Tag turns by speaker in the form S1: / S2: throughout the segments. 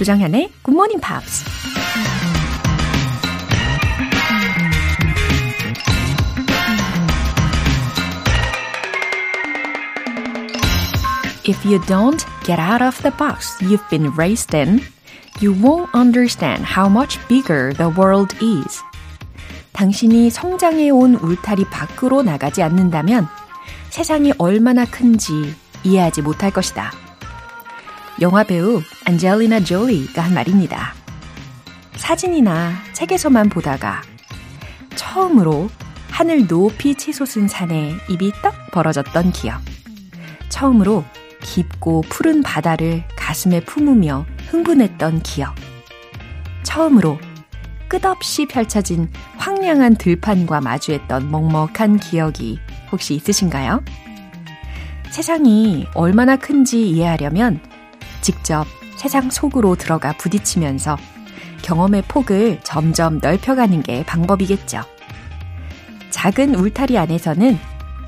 S1: 조장현의 Morning Pops. If you don't get out of the box you've been raised in, you won't understand how much bigger the world is. 당신이 성장해 온 울타리 밖으로 나가지 않는다면 세상이 얼마나 큰지 이해하지 못할 것이다. 영화 배우 안젤리나 졸리가 한 말입니다. 사진이나 책에서만 보다가 처음으로 하늘 높이 치솟은 산에 입이 떡 벌어졌던 기억. 처음으로 깊고 푸른 바다를 가슴에 품으며 흥분했던 기억. 처음으로 끝없이 펼쳐진 황량한 들판과 마주했던 먹먹한 기억이 혹시 있으신가요? 세상이 얼마나 큰지 이해하려면 직접 세상 속으로 들어가 부딪히면서 경험의 폭을 점점 넓혀가는 게 방법이겠죠. 작은 울타리 안에서는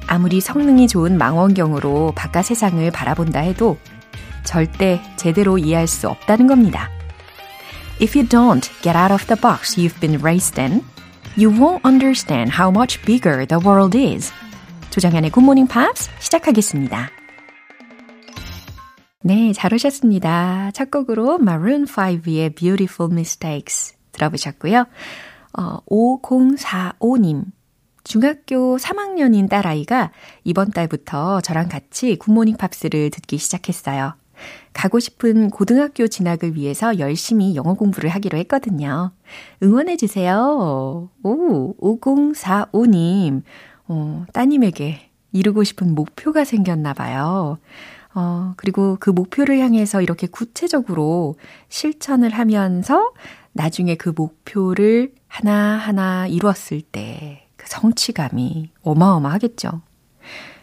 S1: 아무리 성능이 좋은 망원경으로 바깥 세상을 바라본다 해도 절대 제대로 이해할 수 없다는 겁니다. If you don't get out of the box you've been raised in, you won't understand how much bigger the world is. 조정현의 Good Morning Pops 시작하겠습니다. 네, 잘 오셨습니다. 첫 곡으로 Maroon 5의 Beautiful Mistakes 들어보셨고요. 어, 5045님. 중학교 3학년인 딸아이가 이번 달부터 저랑 같이 굿모닝 팝스를 듣기 시작했어요. 가고 싶은 고등학교 진학을 위해서 열심히 영어 공부를 하기로 했거든요. 응원해주세요. 오, 5045님. 어, 따님에게 이루고 싶은 목표가 생겼나 봐요. 어, 그리고 그 목표를 향해서 이렇게 구체적으로 실천을 하면서 나중에 그 목표를 하나하나 이루었을 때 그 성취감이 어마어마하겠죠.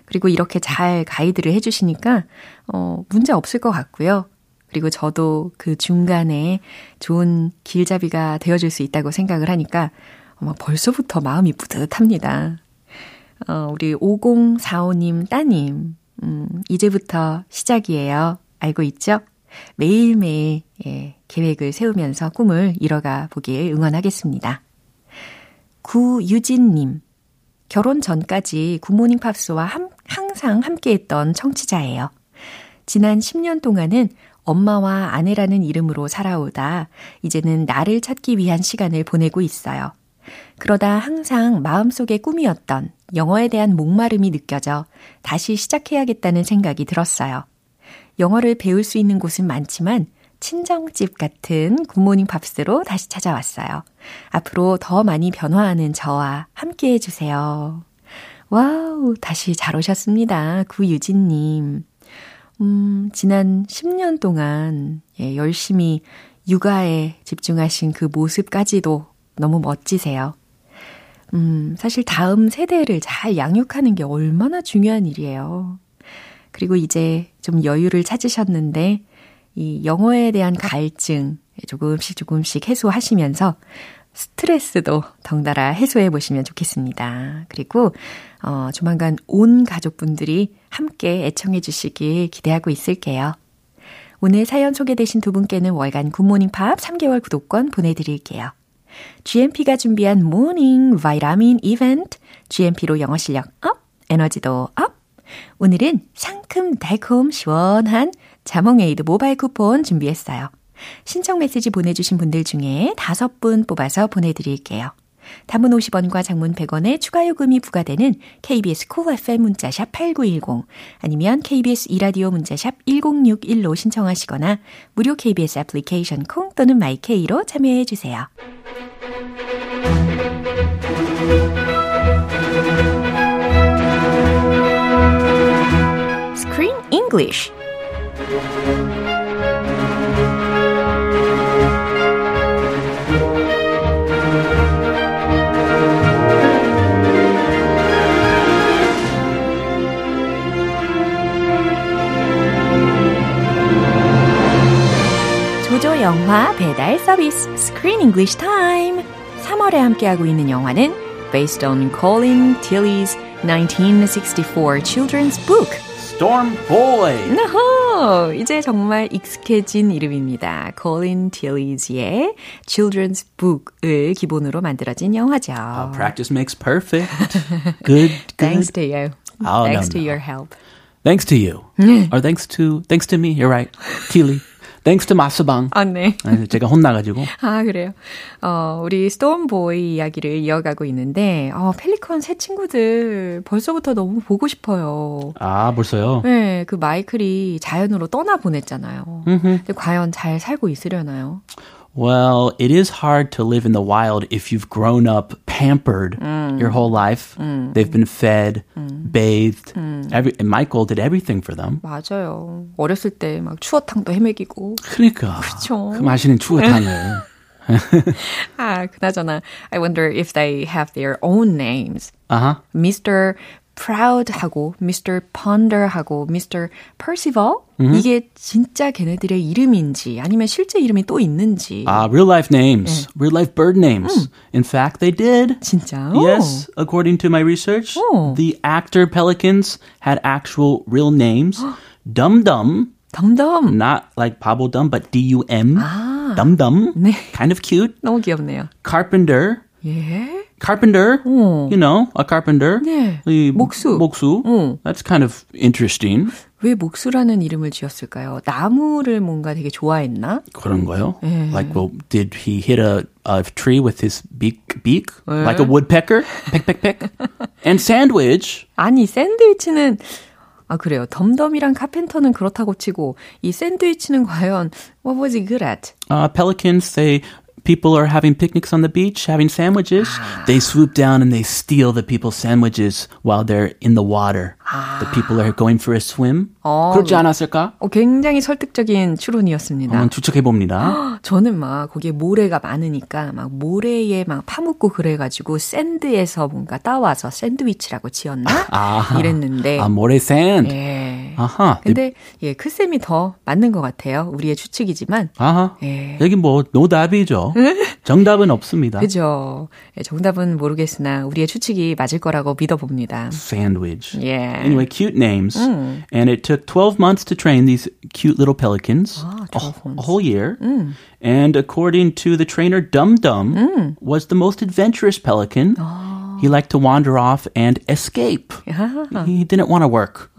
S1: 그리고 이렇게 잘 가이드를 해주시니까, 어, 문제 없을 것 같고요. 그리고 저도 그 중간에 좋은 길잡이가 되어줄 수 있다고 생각을 하니까, 어, 벌써부터 마음이 뿌듯합니다. 어, 우리 5045님 따님, 음, 이제부터 시작이에요. 알고 있죠? 매일매일, 예, 계획을 세우면서 꿈을 이뤄가 보길 응원하겠습니다. 구유진님, 결혼 전까지 굿모닝 팝스와 함, 항상 함께 했던 청취자예요. 지난 10년 동안은 엄마와 아내라는 이름으로 살아오다 이제는 나를 찾기 위한 시간을 보내고 있어요. 그러다 항상 마음속에 꿈이었던 영어에 대한 목마름이 느껴져 다시 시작해야겠다는 생각이 들었어요. 영어를 배울 수 있는 곳은 많지만 친정집 같은 굿모닝 팝스로 다시 찾아왔어요. 앞으로 더 많이 변화하는 저와 함께 해주세요. 와우, 다시 잘 오셨습니다. 구유진님. 음, 지난 10년 동안 예, 열심히 육아에 집중하신 그 모습까지도 너무 멋지세요. 음, 사실 다음 세대를 잘 양육하는 게 얼마나 중요한 일이에요. 그리고 이제 좀 여유를 찾으셨는데, 이 영어에 대한 갈증 조금씩 조금씩 해소하시면서 스트레스도 덩달아 해소해 보시면 좋겠습니다. 그리고, 어, 조만간 온 가족분들이 함께 애청해 주시길 기대하고 있을게요. 오늘 사연 소개되신 두 분께는 월간 굿모닝 팝 3개월 구독권 보내드릴게요. GMP가 준비한 morning vitamin 이벤트, GMP로 영어 실력 up, 에너지도 up. 오늘은 상큼 달콤 시원한 자몽에이드 모바일 쿠폰 준비했어요. 신청 메시지 보내주신 분들 중에 다섯 분 뽑아서 보내드릴게요. 단문 50원과 장문 100원의 추가 요금이 부과되는 KBS 콜 cool FM 문자샵 8910 아니면 KBS 이라디오 문자샵 1061로 신청하시거나 무료 KBS 애플리케이션 콩 또는 마이케이로 참여해 주세요. Screen English 영화 배달 서비스 Screen English Time 3월에 함께하고 있는 영화는 Based on Colin Tilley's 1964 children's book
S2: Storm Boy.
S1: 어허, 이제 정말 익숙해진 이름입니다. Colin Tilley's Children's Book을 기본으로 만들어진 영화죠.
S2: Uh, practice makes perfect. Good, good.
S1: Thanks to you.
S2: Oh,
S1: Thanks
S2: no,
S1: to
S2: no.
S1: your help.
S2: Thanks to you. or thanks to thanks to me. You're right. Tilly. Thanks to 마스방.
S1: 아, 네.
S2: 아, 제가 혼나가지고.
S1: 아, 그래요. 어, 우리 스톰보이 이야기를 이어가고 있는데, 어, 펠리컨 새 친구들 벌써부터 너무 보고 싶어요.
S2: 아, 벌써요?
S1: 네, 그 마이클이 자연으로 떠나 보냈잖아요. 근데 과연 잘 살고 있으려나요?
S2: Well, it is hard to live in the wild if you've grown up pampered your whole life. They've been fed, bathed. Every, and Michael did everything for them.
S1: 맞아요. 어렸을 때 막 추어탕도 헤매기고.
S2: 그러니까.
S1: 그쵸.
S2: 그 맛있는 추어탕을.
S1: 아, 그나저나, I wonder if they have their own names.
S2: 아하.
S1: Mr. Proud하고 Mr. Ponder하고 Mr. Percival 이게 진짜 걔네들의 이름인지 아니면 실제 이름이 또 있는지
S2: Uh, real life names, real life bird names. In fact, they did.
S1: 진짜요?
S2: Yes, according to my research,
S1: Oh.
S2: the actor pelicans had actual real names. Dum Dum,
S1: 덤덤
S2: not like 바보 dumb, but D U M.
S1: 아.
S2: Dum Dum,
S1: 네.
S2: kind of cute.
S1: 너무 귀엽네요.
S2: Carpenter,
S1: 예?
S2: carpenter,
S1: 어.
S2: you know, a carpenter.
S1: 네.
S2: 이
S1: 목수.
S2: 목수.
S1: 어.
S2: That's kind of interesting.
S1: 왜 목수라는 이름을 지었을까요? 나무를 뭔가 되게 좋아했나?
S2: 그런 거요?
S1: 예.
S2: Like, well, did he hit a, a tree with his beak, beak? Like a woodpecker? peck, peck, peck. And sandwich.
S1: 아니 샌드위치는 아 그래요. 덤덤이랑 카펜터는 그렇다고 치고 이 샌드위치는 과연 what was he good at?
S2: Uh, pelicans say people are having picnics on the beach, having sandwiches. Ah. They swoop down and they steal the people's sandwiches while they're in the water. The people are going for a swim.
S1: 어,
S2: 그렇지 않았을까?
S1: 어, 굉장히 설득적인 추론이었습니다.
S2: 한번 추측해 봅니다.
S1: 저는 막 거기에 모래가 많으니까 막 모래에 막 파묻고 그래가지고 샌드에서 뭔가 따와서 샌드위치라고 지었나?
S2: 아,
S1: 이랬는데.
S2: 아, 모래 sand.
S1: 예.
S2: 아하.
S1: 근데 예, 크 쌤이 더 맞는 것 같아요. 우리의 추측이지만.
S2: 아하.
S1: 예.
S2: 여기 뭐 노답이죠. 정답은 없습니다.
S1: 그죠. 예, 정답은 모르겠으나 우리의 추측이 맞을 거라고 믿어봅니다.
S2: Sandwich.
S1: 예.
S2: Anyway, cute names. Hmm. And it took 12 months to train these cute little pelicans.
S1: Ah,
S2: a,
S1: 12
S2: a whole year. Hmm. And according to the trainer, Dum Dum hmm. was the most adventurous pelican. Ah. He liked to wander off and escape.
S1: 아,
S2: He didn't want to work.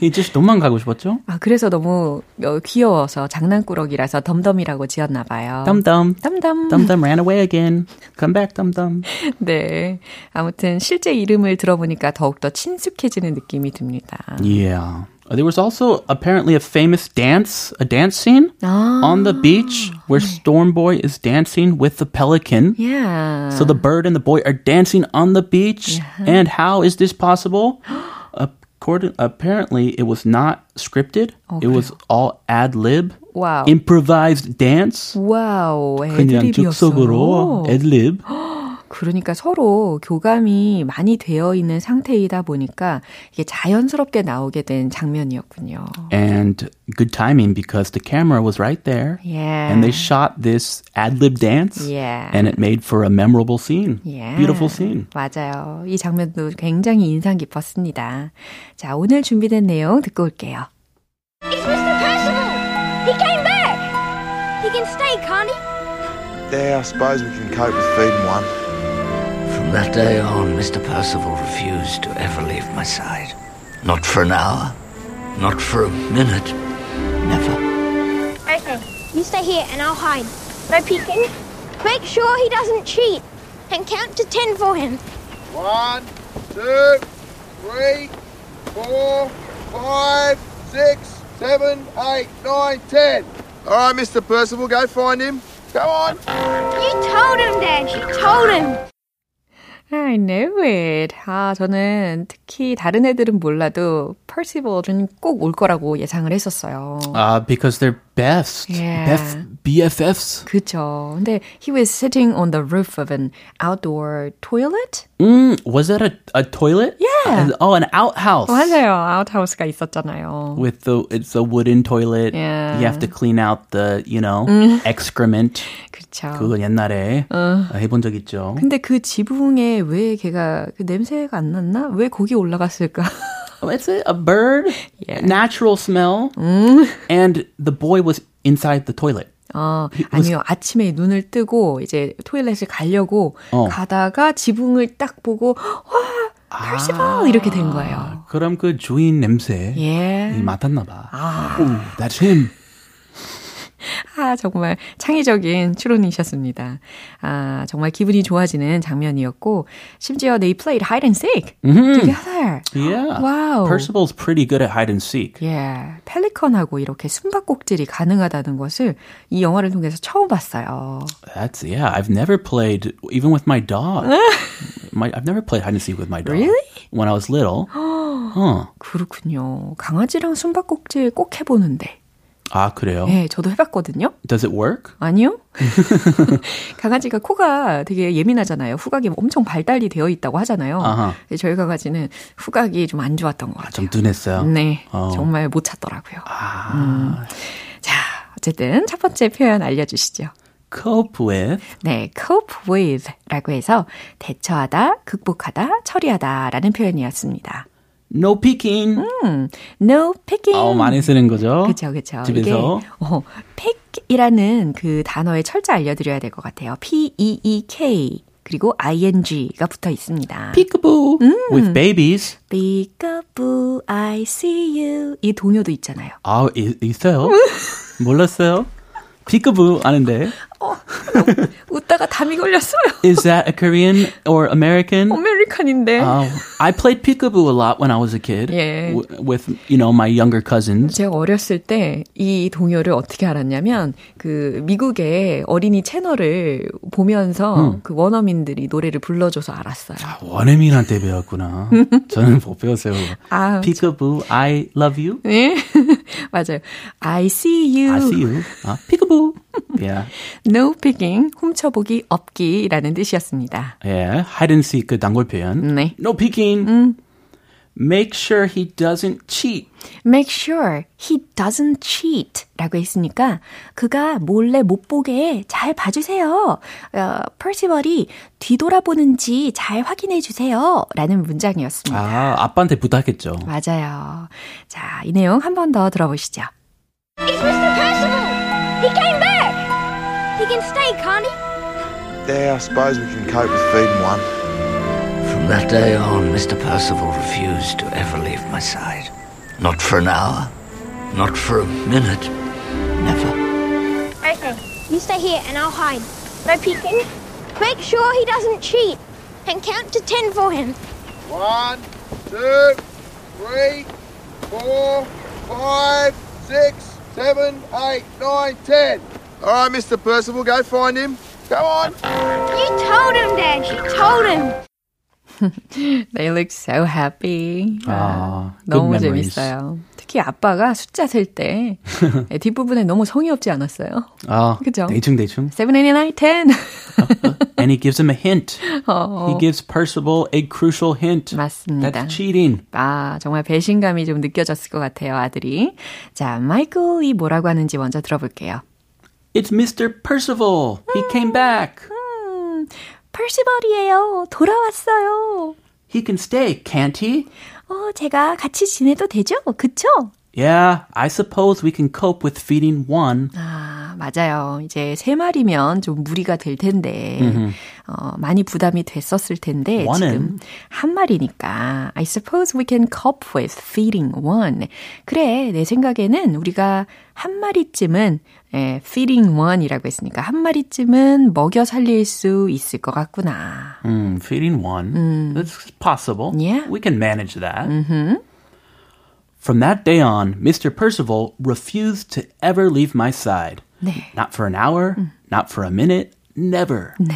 S2: he just 도망가고 싶었죠.
S1: 아, 그래서 너무 어, 귀여워서 장난꾸러기라서 덤덤이라고 지었나 봐요. 덤덤.
S2: Dum Dum ran away again. Come back, Dum.
S1: 네. 아무튼 실제 이름을 들어보니까 더욱더 친숙해지는 느낌이 듭니다.
S2: Yeah. There was also apparently a famous dance, a dance scene
S1: 아,
S2: on the beach where Storm Boy is dancing with the pelican.
S1: yeah.
S2: So the bird and the boy are dancing on the beach. And how is this possible? According, apparently, it was not scripted. it was all ad lib,
S1: 와우.
S2: improvised dance.
S1: 와우.
S2: 그냥 즉석으로
S1: 애드립이었어요.
S2: ad lib.
S1: 그러니까 서로 교감이 많이 되어 있는 상태이다 보니까 이게 자연스럽게 나오게 된 장면이었군요.
S2: And good timing because the camera was right there.
S1: Yeah.
S2: And they shot this ad lib dance.
S1: Yeah.
S2: And it made for a memorable scene.
S1: Yeah.
S2: Beautiful scene.
S1: 맞아요. 이 장면도 굉장히 인상 깊었습니다. 자, 오늘 준비된 내용 듣고 올게요.
S3: It's Mr. Percival! He came back! He can stay, can't he?
S4: Yeah, I suppose we can cope with feeding one.
S5: From that day on, Mr. Percival refused to ever leave my side. Not for an hour, not for a minute, never.
S3: Okay, you stay here and I'll hide. No peeking. Make sure he doesn't cheat. And count to ten for him.
S4: One, two, three, four, five, six, seven, eight, nine, ten. All right, Mr. Percival, go find him. Go on.
S3: You told him, Dad. You told him.
S1: I knew it. 아, 저는 특히 다른 애들은 몰라도 퍼시벌은 꼭올 거라고 예상을 했었어요.
S2: Uh, because they're best.
S1: Yeah.
S2: Best BFFs.
S1: 그쵸. 근데 he was sitting on the roof of an outdoor toilet?
S2: Mm, was that a, a toilet?
S1: Yeah.
S2: Uh, oh, an outhouse.
S1: 맞아요. 아웃하우스가 있었잖아요.
S2: With the, it's a wooden toilet.
S1: Yeah.
S2: You have to clean out the, you know, excrement.
S1: 그쵸.
S2: 그거 옛날에 해본 적 있죠.
S1: 근데 그 지붕에 왜 걔가 그 냄새가 안 났나? 왜 거기 올라갔을까?
S2: it's a, a bird,
S1: Yeah.
S2: natural smell, and the boy was inside the toilet.
S1: 어, 아니요. 아침에 눈을 뜨고 이제 토일렛을 가려고
S2: 어.
S1: 가다가 지붕을 딱 보고 와, 퍼시벌 이렇게 된 거예요.
S2: 그럼 그 주인 냄새
S1: 예.
S2: 이 맡았나 봐.
S1: 아.
S2: Ooh, that's him.
S1: 아, 정말 창의적인 추론이셨습니다. 아, 정말 기분이 좋아지는 장면이었고, 심지어 they played hide and seek together.
S2: Yeah.
S1: 와우.
S2: Percival's pretty good at hide and seek.
S1: 예, 펠리컨하고 이렇게 숨바꼭질이 가능하다는 것을 이 영화를 통해서 처음 봤어요.
S2: That's yeah. I've never played even with my dog. my, I've never played hide and seek with my dog.
S1: Really?
S2: When I was little. huh.
S1: 그렇군요. 강아지랑 숨바꼭질 꼭 해보는데.
S2: 아 그래요?
S1: 예, 저도 해봤거든요.
S2: Does it work?
S1: 아니요. 강아지가 코가 되게 예민하잖아요. 후각이 엄청 발달이 되어 있다고 하잖아요.
S2: 아하.
S1: 근데 저희 강아지는 후각이 좀 안 좋았던 것 같아요.
S2: 좀 둔했어요.
S1: 네,
S2: 어.
S1: 정말 못 찾더라고요.
S2: 아,
S1: 음. 자, 어쨌든 첫 번째 표현 알려주시죠.
S2: cope with.
S1: 네, cope with 라고 해서 대처하다, 극복하다, 처리하다 라는 표현이었습니다.
S2: No peeking.
S1: 음, no picking.
S2: 어, 많이 쓰는 거죠.
S1: 그쵸, 그쵸.
S2: 집에서.
S1: 이게, 어, pick이라는 그 단어의 철자 알려드려야 될 것 같아요. P-E-E-K. 그리고 ing가 붙어 있습니다.
S2: Peekaboo. With babies.
S1: Peekaboo, I see you. 이 동요도 있잖아요.
S2: 아, 이- 있어요? 몰랐어요? Peekaboo 아는데.
S1: 웃다가 담이 걸렸어요.
S2: Is that a Korean or American?
S1: 아메리칸인데.
S2: Uh, I played peekaboo a lot when I was a kid
S1: Yeah.
S2: w- with you know my younger cousins.
S1: 제가 어렸을 때 이 동요를 어떻게 알았냐면 그 미국의 어린이 채널을 보면서 그 원어민들이 노래를 불러줘서 알았어요.
S2: 원어민한테 배웠구나. 저는 못 배웠어요.
S1: 아,
S2: Peekaboo, I love you.
S1: 네, 맞아요. I see you.
S2: I see you. 아, peekaboo. Yeah,
S1: No picking, 훔쳐보기 없기라는 뜻이었습니다.
S2: yeah. Hide and seek 그 단골 표현.
S1: 네.
S2: No peeking. Make sure he doesn't cheat.
S1: Make sure he doesn't cheat 라고 했으니까 그가 몰래 못 보게 잘 봐주세요. 어, 퍼시벌이 뒤돌아보는지 잘 확인해 주세요. 라는 문장이었습니다.
S2: 아, 아빠한테 부탁했죠.
S1: 맞아요. 자, 이 내용 한 번 더 들어보시죠.
S3: It's Mr. Percival! He came back! He can stay, can't he?
S4: Yeah, I suppose we can cope with feeding one.
S5: From that day on, Mr. Percival refused to ever leave my side. Not for an hour, not for a minute, never.
S3: Okay, you stay here and I'll hide. No peeking. Make sure he doesn't cheat. And count to ten for him.
S4: One, two, three, four, five, six, seven, eight, nine, ten. All right, Mr. Percival, go find him. Come on.
S3: You told him, Dad. You told him.
S1: They look so happy.
S2: 아,
S1: 너무. 재밌어요. 특히 아빠가 숫자 셀 때 뒷부분에 너무 성의 없지 않았어요?
S2: 아,
S1: 그죠?
S2: 대충 대충.
S1: 7, 8, 9, 10.
S2: And he gives him a hint.
S1: 어,
S2: He gives Percival a crucial hint.
S1: 맞습니다.
S2: That's cheating.
S1: 아, 정말 배신감이 좀 느껴졌을 것 같아요, 아들이. 자, 마이클이 뭐라고 하는지 먼저 들어볼게요.
S2: It's Mr. Percival. He came back.
S1: 음, 퍼시벌이에요. 돌아왔어요.
S2: He can stay, can't he?
S1: 어, 제가 같이 지내도 되죠? 그쵸?
S2: Yeah, I suppose we can cope with feeding one.
S1: 아, 맞아요. 이제 세 마리면 좀 무리가 될 텐데, 어, 많이 부담이 됐었을 텐데,
S2: One은?
S1: 지금 한 마리니까, I suppose we can cope with feeding one. 그래, 내 생각에는 우리가 한 마리쯤은, 예, feeding one이라고 했으니까, 한 마리쯤은 먹여 살릴 수 있을 것 같구나.
S2: Hmm, feeding one. That's possible.
S1: Yeah.
S2: We can manage that. From that day on, Mr. Percival refused to ever leave my side.
S1: 네.
S2: Not for an hour, not for a minute, never.
S1: 네.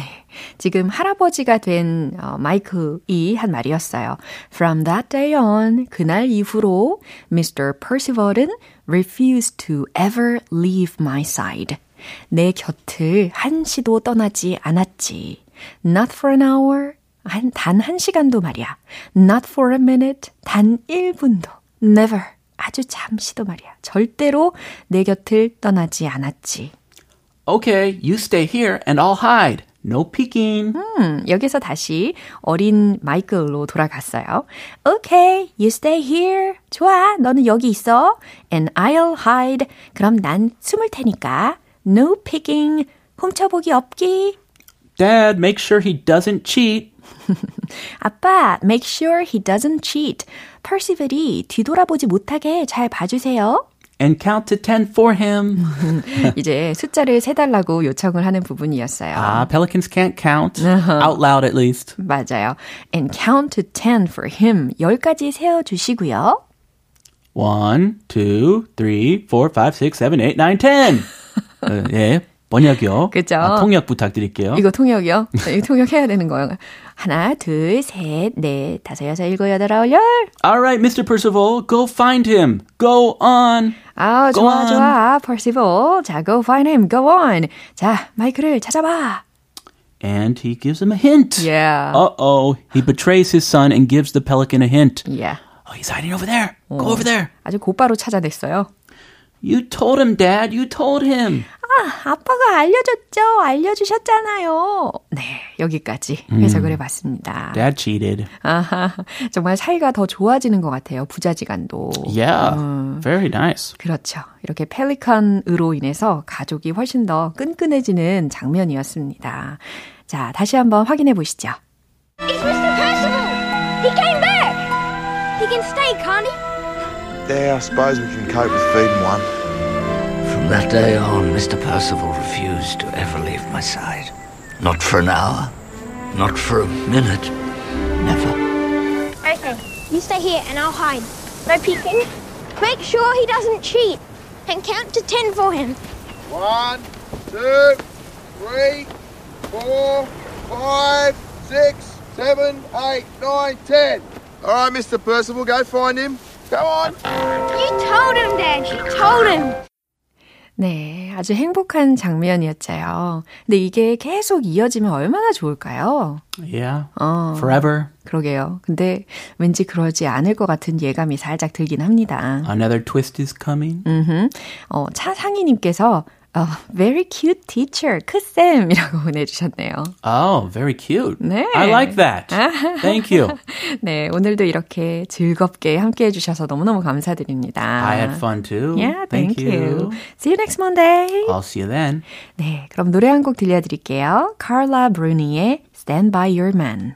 S1: 지금 할아버지가 된 어, 마이크이 한 말이었어요. From that day on, 그날 이후로 Mr. Percival은 refused to ever leave my side. 내 곁을 한시도 떠나지 않았지. Not for an hour, 한, 단한 시간도 말이야. Not for a minute, 단 1분도. Never, 아주 잠시도 말이야. 절대로 내 곁을 떠나지 않았지.
S2: Okay, you stay here and I'll hide. No peeking.
S1: 음, 여기서 다시 어린 마이클로 돌아갔어요. Okay, you stay here. 좋아, 너는 여기 있어. And I'll hide. 그럼 난 숨을 테니까. No peeking. 훔쳐보기 없기.
S2: Dad, make sure he doesn't cheat.
S1: 아빠, make sure he doesn't cheat. 퍼시블이 뒤돌아보지 못하게 잘 봐주세요.
S2: And count to 10 for him.
S1: 이제 숫자를 세달라고 요청을 하는 부분이었어요.
S2: Ah, pelicans can't count. Out loud at least.
S1: 맞아요. And count to 10 for him. 10까지 세어 주시고요.
S2: 1, 2, 3, 4, 5, 6, 7, 8, 9, 10. 어, 예. 번역이요.
S1: 그죠?
S2: 아, 통역 부탁드릴게요.
S1: 이거 통역이요? 네, 이거 통역해야 되는 거예요. 하나, 둘, 셋, 넷, 다섯, 여섯, 일곱, 여덟, 아홉, 열.
S2: All right, Mr. Percival, go find him. Go on.
S1: 아,
S2: Go
S1: 좋아,
S2: on.
S1: 좋아. 퍼시볼. 자, go find him. Go on. 자, 마이크를 찾아봐.
S2: And he gives him a hint.
S1: Yeah.
S2: Uh-oh. He betrays his son and gives the pelican a hint.
S1: Yeah.
S2: Oh, he's hiding over there. Go over there.
S1: 아주 곧바로 찾아냈어요.
S2: You told him, Dad. You told him.
S1: 아, 아빠가 알려줬죠. 알려주셨잖아요. 네, 여기까지 해석을 해봤습니다.
S2: Dad cheated.
S1: 아하, 정말 사이가 더 좋아지는 것 같아요. 부자지간도.
S2: Yeah. Very nice.
S1: 그렇죠. 이렇게 펠리컨으로 인해서 가족이 훨씬 더 끈끈해지는 장면이었습니다. 자, 다시 한번 확인해 보시죠.
S3: It's Mr. Percival! He came back! He can stay, can't he?
S4: Yeah, I suppose we can cope with feeding one.
S5: From that day on, Mr. Percival refused to ever leave my side. Not for an hour, not for a minute, never.
S3: Okay. You stay here and I'll hide. No peeking. Make sure he doesn't cheat. And count to ten for him.
S4: One, two, three, four, five, six, seven, eight, nine, ten. All right, Mr. Percival, go find him. Go on.
S3: You told him, Dad. You told him.
S1: 네, 아주 행복한 장면이었죠. 근데 이게 계속 이어지면 얼마나 좋을까요?
S2: Yeah.
S1: 어,
S2: Forever.
S1: 그러게요. 근데 왠지 그러지 않을 것 같은 예감이 살짝 들긴 합니다.
S2: Another twist is coming.
S1: 음흠. 어, 차상희님께서 어, very cute teacher, 크쌤이라고 보내주셨네요.
S2: Oh, very cute.
S1: 네.
S2: I like that. Thank you.
S1: 네, 오늘도 이렇게 즐겁게 함께 해주셔서 너무너무 감사드립니다.
S2: I had fun too.
S1: Yeah, thank,
S2: you.
S1: you. See you next Monday.
S2: I'll see you then.
S1: 네, 그럼 노래 한 곡 들려드릴게요. Carla Bruni의 Stand By Your Man.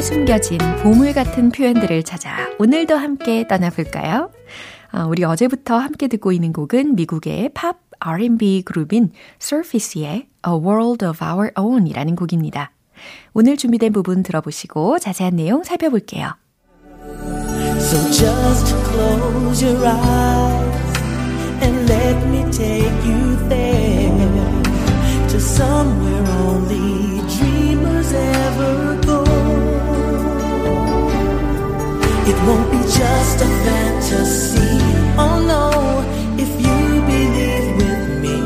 S1: 속에 숨겨진 보물 같은 표현들을 찾아 오늘도 함께 떠나볼까요? 아, 우리 어제부터 함께 듣고 있는 곡은 미국의 팝 R&B 그룹인 Surface의 A World of Our Own 이라는 곡입니다. 오늘 준비된 부분 들어보시고 자세한 내용 살펴볼게요.
S6: So just close your eyes and let me take you there to somewhere only won't be just a fantasy. Oh no, if you believe with me,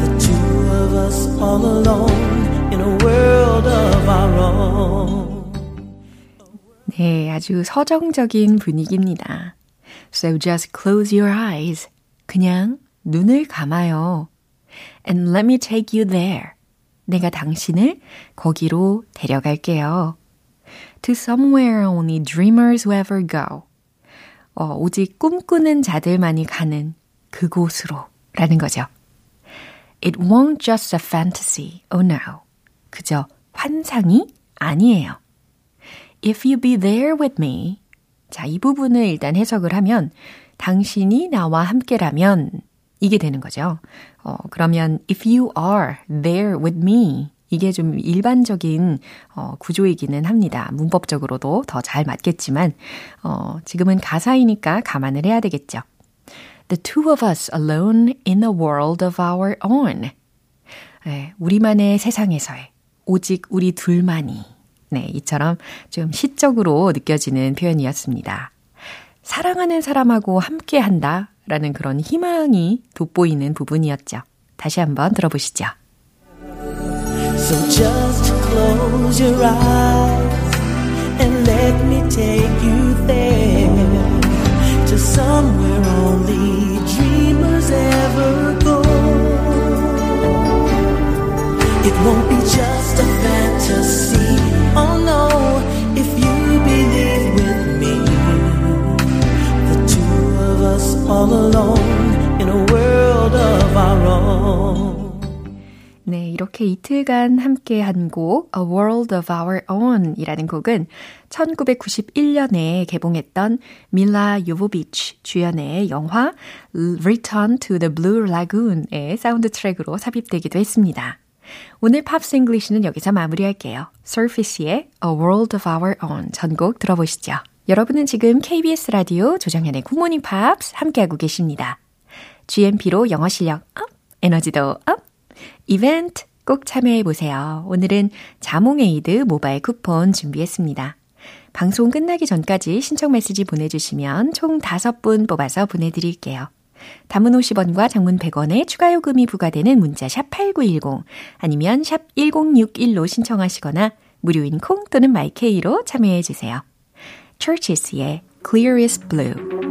S6: the two of us all alone in a world of our own.
S1: 네, 아주 서정적인 분위기입니다. So just close your eyes. 그냥 눈을 감아요. And let me take you there. 내가 당신을 거기로 데려갈게요. To somewhere only dreamers will ever go. 어, 오직 꿈꾸는 자들만이 가는 그곳으로 라는 거죠. It won't just a fantasy. Oh no. 그저 환상이 아니에요. If you be there with me. 자, 이 부분을 일단 해석을 하면 당신이 나와 함께라면 이게 되는 거죠. 어, 그러면 if you are there with me 이게 좀 일반적인 어, 구조이기는 합니다. 문법적으로도 더 잘 맞겠지만 어, 지금은 가사이니까 감안을 해야 되겠죠. The two of us alone in a world of our own. 네, 우리만의 세상에서의 오직 우리 둘만이. 네, 이처럼 좀 시적으로 느껴지는 표현이었습니다. 사랑하는 사람하고 함께 한다 라는 그런 희망이 돋보이는 부분이었죠. 다시 한번 들어보시죠.
S6: So just close your eyes and let me take you there to somewhere only dreamers ever go. It won't be just a fantasy. Oh no, if you believe with me, the two of us all alone in a world of our own.
S1: 네, 이렇게 이틀간 함께 한 곡 A World of Our Own 이라는 곡은 1991년에 개봉했던 밀라 요보비치 주연의 영화 Return to the Blue Lagoon의 사운드 트랙으로 삽입되기도 했습니다. 오늘 Pops English는 여기서 마무리할게요. Surface의 A World of Our Own 전곡 들어보시죠. 여러분은 지금 KBS 라디오 조정현의 굿모닝 팝스 함께하고 계십니다. GMP로 영어 실력 up, 에너지도 up, 이벤트 꼭 참여해 보세요. 오늘은 자몽에이드 모바일 쿠폰 준비했습니다. 방송 끝나기 전까지 신청 메시지 보내주시면 총 5분 뽑아서 보내드릴게요. 단문 50원과 장문 100원의 추가 요금이 부과되는 문자 샵 8910 아니면 샵 1061로 신청하시거나 무료인 콩 또는 마이케이로 참여해 주세요. CHVRCHES의 Clearest Blue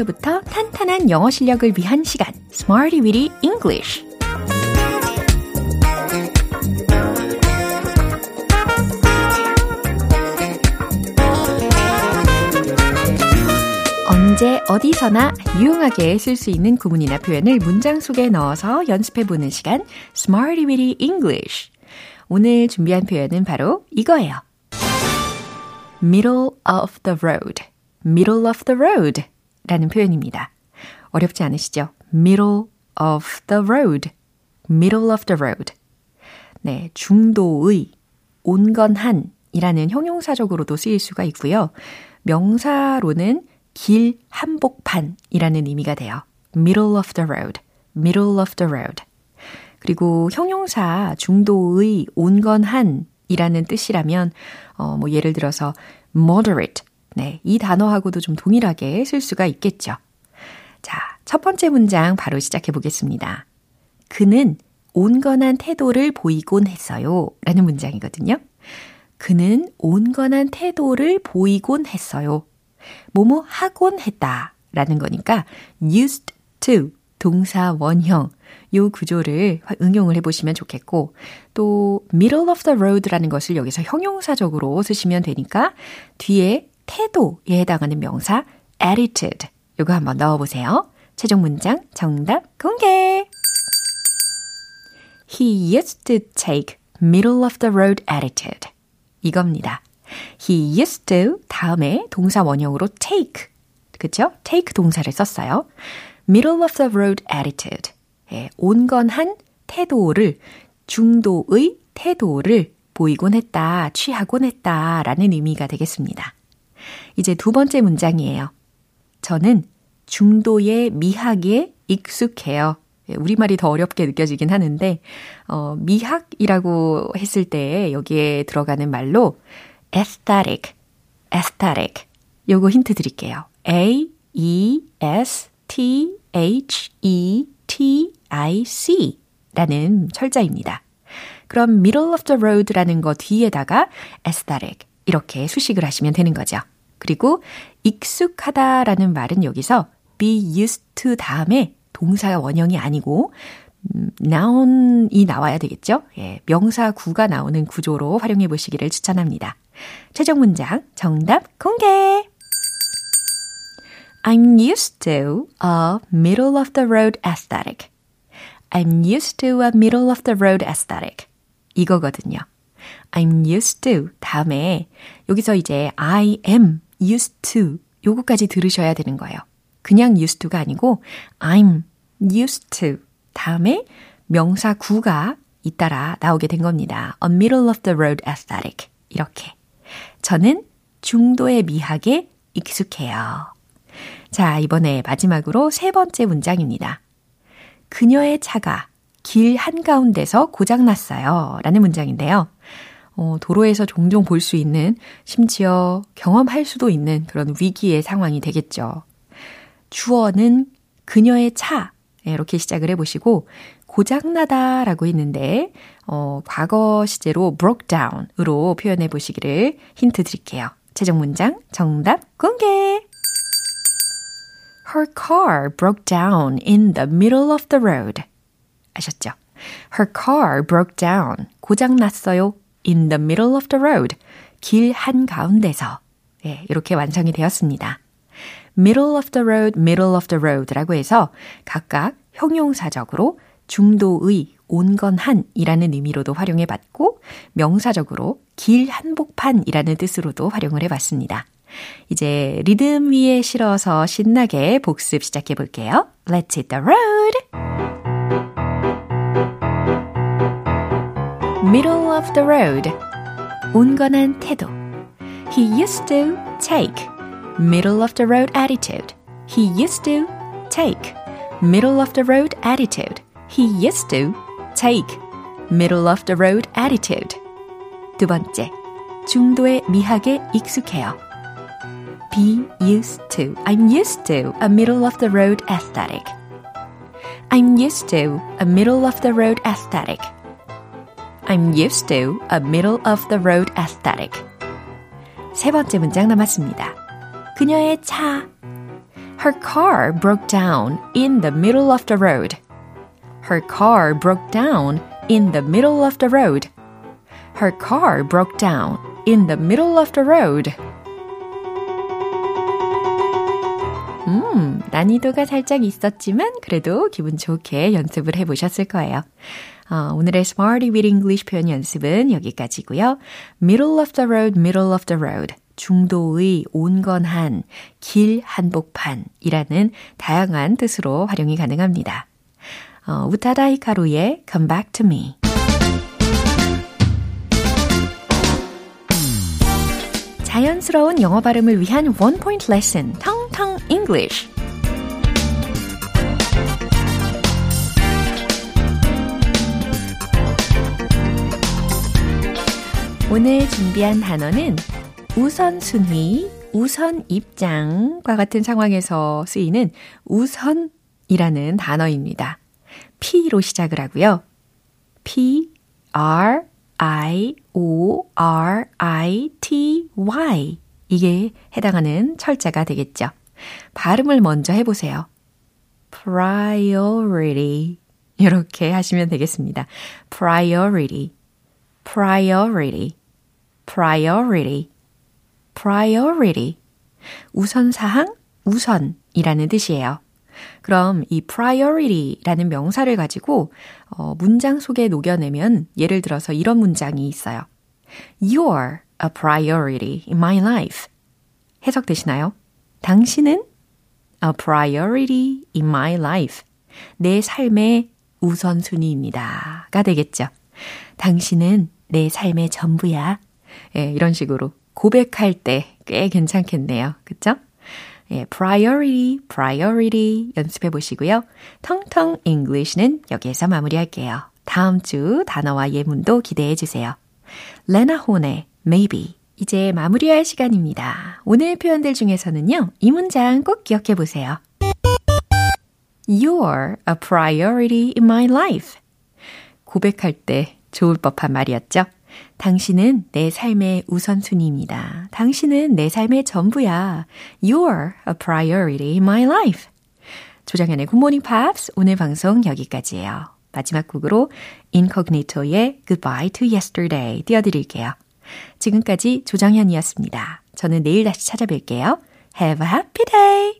S1: 기초부터 탄탄한 영어 실력을 위한 시간 Smarty Weedy English 언제 어디서나 유용하게 쓸 수 있는 구문이나 표현을 문장 속에 넣어서 연습해보는 시간 Smarty Weedy English 오늘 준비한 표현은 바로 이거예요. Middle of the road. Middle of the road. 라는 표현입니다. 어렵지 않으시죠? Middle of the road. Middle of the road. 네, 중도의, 온건한 이라는 형용사적으로도 쓰일 수가 있고요. 명사로는 길 한복판이라는 의미가 돼요. middle of the road, middle of the road. 그리고 형용사 중도의 온건한 이라는 뜻이라면 어, 뭐 예를 들어서 moderate 네, 이 단어하고도 좀 동일하게 쓸 수가 있겠죠. 자, 첫 번째 문장 바로 시작해 보겠습니다. 그는 온건한 태도를 보이곤 했어요. 라는 문장이거든요. 그는 온건한 태도를 보이곤 했어요. 뭐뭐 하곤 했다. 라는 거니까 used to 동사 원형 요 구조를 응용을 해보시면 좋겠고 또 middle of the road라는 것을 여기서 형용사적으로 쓰시면 되니까 뒤에 태도에 해당하는 명사 attitude 요거 한번 넣어보세요. 최종 문장 정답 공개! He used to take middle of the road attitude. 이겁니다. He used to 다음에 동사 원형으로 take. 그쵸? take 동사를 썼어요. middle of the road attitude. 예, 온건한 태도를, 중도의 태도를 보이곤 했다, 취하곤 했다 라는 의미가 되겠습니다. 이제 두 번째 문장이에요. 저는 중도의 미학에 익숙해요. 우리말이 더 어렵게 느껴지긴 하는데, 어, 미학이라고 했을 때 여기에 들어가는 말로 aesthetic, aesthetic. 요거 힌트 드릴게요. A, E, S, T, H, E, T, I, C 라는 철자입니다. 그럼 middle of the road라는 거 뒤에다가 aesthetic 이렇게 수식을 하시면 되는 거죠. 그리고 익숙하다라는 말은 여기서 be used to 다음에 동사 원형이 아니고 음, noun이 나와야 되겠죠? 예, 명사 구가 나오는 구조로 활용해 보시기를 추천합니다. 최종 문장 정답 공개! I'm used to a middle of the road aesthetic. I'm used to a middle of the road aesthetic. 이거거든요. I'm used to 다음에 여기서 이제 I am used to 요거까지 들으셔야 되는 거예요. 그냥 used to가 아니고 I'm used to 다음에 명사 구가 잇따라 나오게 된 겁니다. A middle of the road aesthetic. 이렇게. 저는 중도의 미학에 익숙해요. 자, 이번에 마지막으로 세 번째 문장입니다. 그녀의 차가 길 한가운데서 고장났어요. 라는 문장인데요. 어, 도로에서 종종 볼 수 있는, 심지어 경험할 수도 있는 그런 위기의 상황이 되겠죠. 주어는 그녀의 차. 이렇게 시작을 해보시고, 고장나다 라고 했는데, 어, 과거 시제로 broke down으로 표현해 보시기를 힌트 드릴게요. 최종 문장 정답 공개! Her car broke down in the middle of the road. 아셨죠? Her car broke down. 고장났어요. In the middle of the road. 길 한가운데서. 예, 이렇게 완성이 되었습니다. middle of the road, middle of the road라고 해서 각각 형용사적으로 중도의 온건한이라는 의미로도 활용해 봤고 명사적으로 길 한복판이라는 뜻으로도 활용을 해 봤습니다. 이제 리듬 위에 실어서 신나게 복습 시작해 볼게요. Let's hit the road! Middle of the road. 온건한 태도. He used to take. Middle of the road attitude. He used to take. Middle of the road attitude. He used to take. Middle of the road attitude. 두 번째. 중도의 미학에 익숙해요. be used to. I'm used to a middle of the road aesthetic. I'm used to a middle of the road aesthetic. I'm used to a middle of the road aesthetic. 세 번째 문장 남았습니다. 그녀의 차. Her car broke down in the middle of the road. Her car broke down in the middle of the road. Her car broke down in the middle of the road. 음, 난이도가 살짝 있었지만 그래도 기분 좋게 연습을 해보셨을 거예요. 어, 오늘의 Smarty with English 표현 연습은 여기까지고요. Middle of the road, middle of the road. 중도의 온건한, 길 한복판이라는 다양한 뜻으로 활용이 가능합니다. 어, 우타다 히카루의 Come Back to Me. 자연스러운 영어 발음을 위한 원 포인트 레슨, 텅텅 English. 오늘 준비한 단어는 우선순위, 우선 입장과 같은 상황에서 쓰이는 우선이라는 단어입니다. P로 시작을 하고요. P, R, I, O, R, I, T, Y. 이게 해당하는 철자가 되겠죠. 발음을 먼저 해보세요. priority. 이렇게 하시면 되겠습니다. priority, priority, priority, priority. 우선사항, 우선이라는 뜻이에요. 그럼 이 priority라는 명사를 가지고 어, 문장 속에 녹여내면 예를 들어서 이런 문장이 있어요. You're a priority in my life. 해석되시나요? 당신은 a priority in my life. 내 삶의 우선순위입니다. 가 되겠죠. 당신은 내 삶의 전부야. 예, 이런 식으로 고백할 때 꽤 괜찮겠네요. 그쵸? 예, priority, priority 연습해 보시고요. 텅텅 English는 여기에서 마무리할게요. 다음 주 단어와 예문도 기대해 주세요. 레나 혼의 maybe 이제 마무리할 시간입니다. 오늘 표현들 중에서는요. 이 문장 꼭 기억해 보세요. You're a priority in my life. 고백할 때 좋을 법한 말이었죠. 당신은 내 삶의 우선순위입니다. 당신은 내 삶의 전부야. You're a priority in my life. 조정현의 굿모닝 팝스 오늘 방송 여기까지예요. 마지막 곡으로 인코그니토의 Goodbye to Yesterday 띄워드릴게요. 지금까지 조정현이었습니다. 저는 내일 다시 찾아뵐게요. Have a happy day!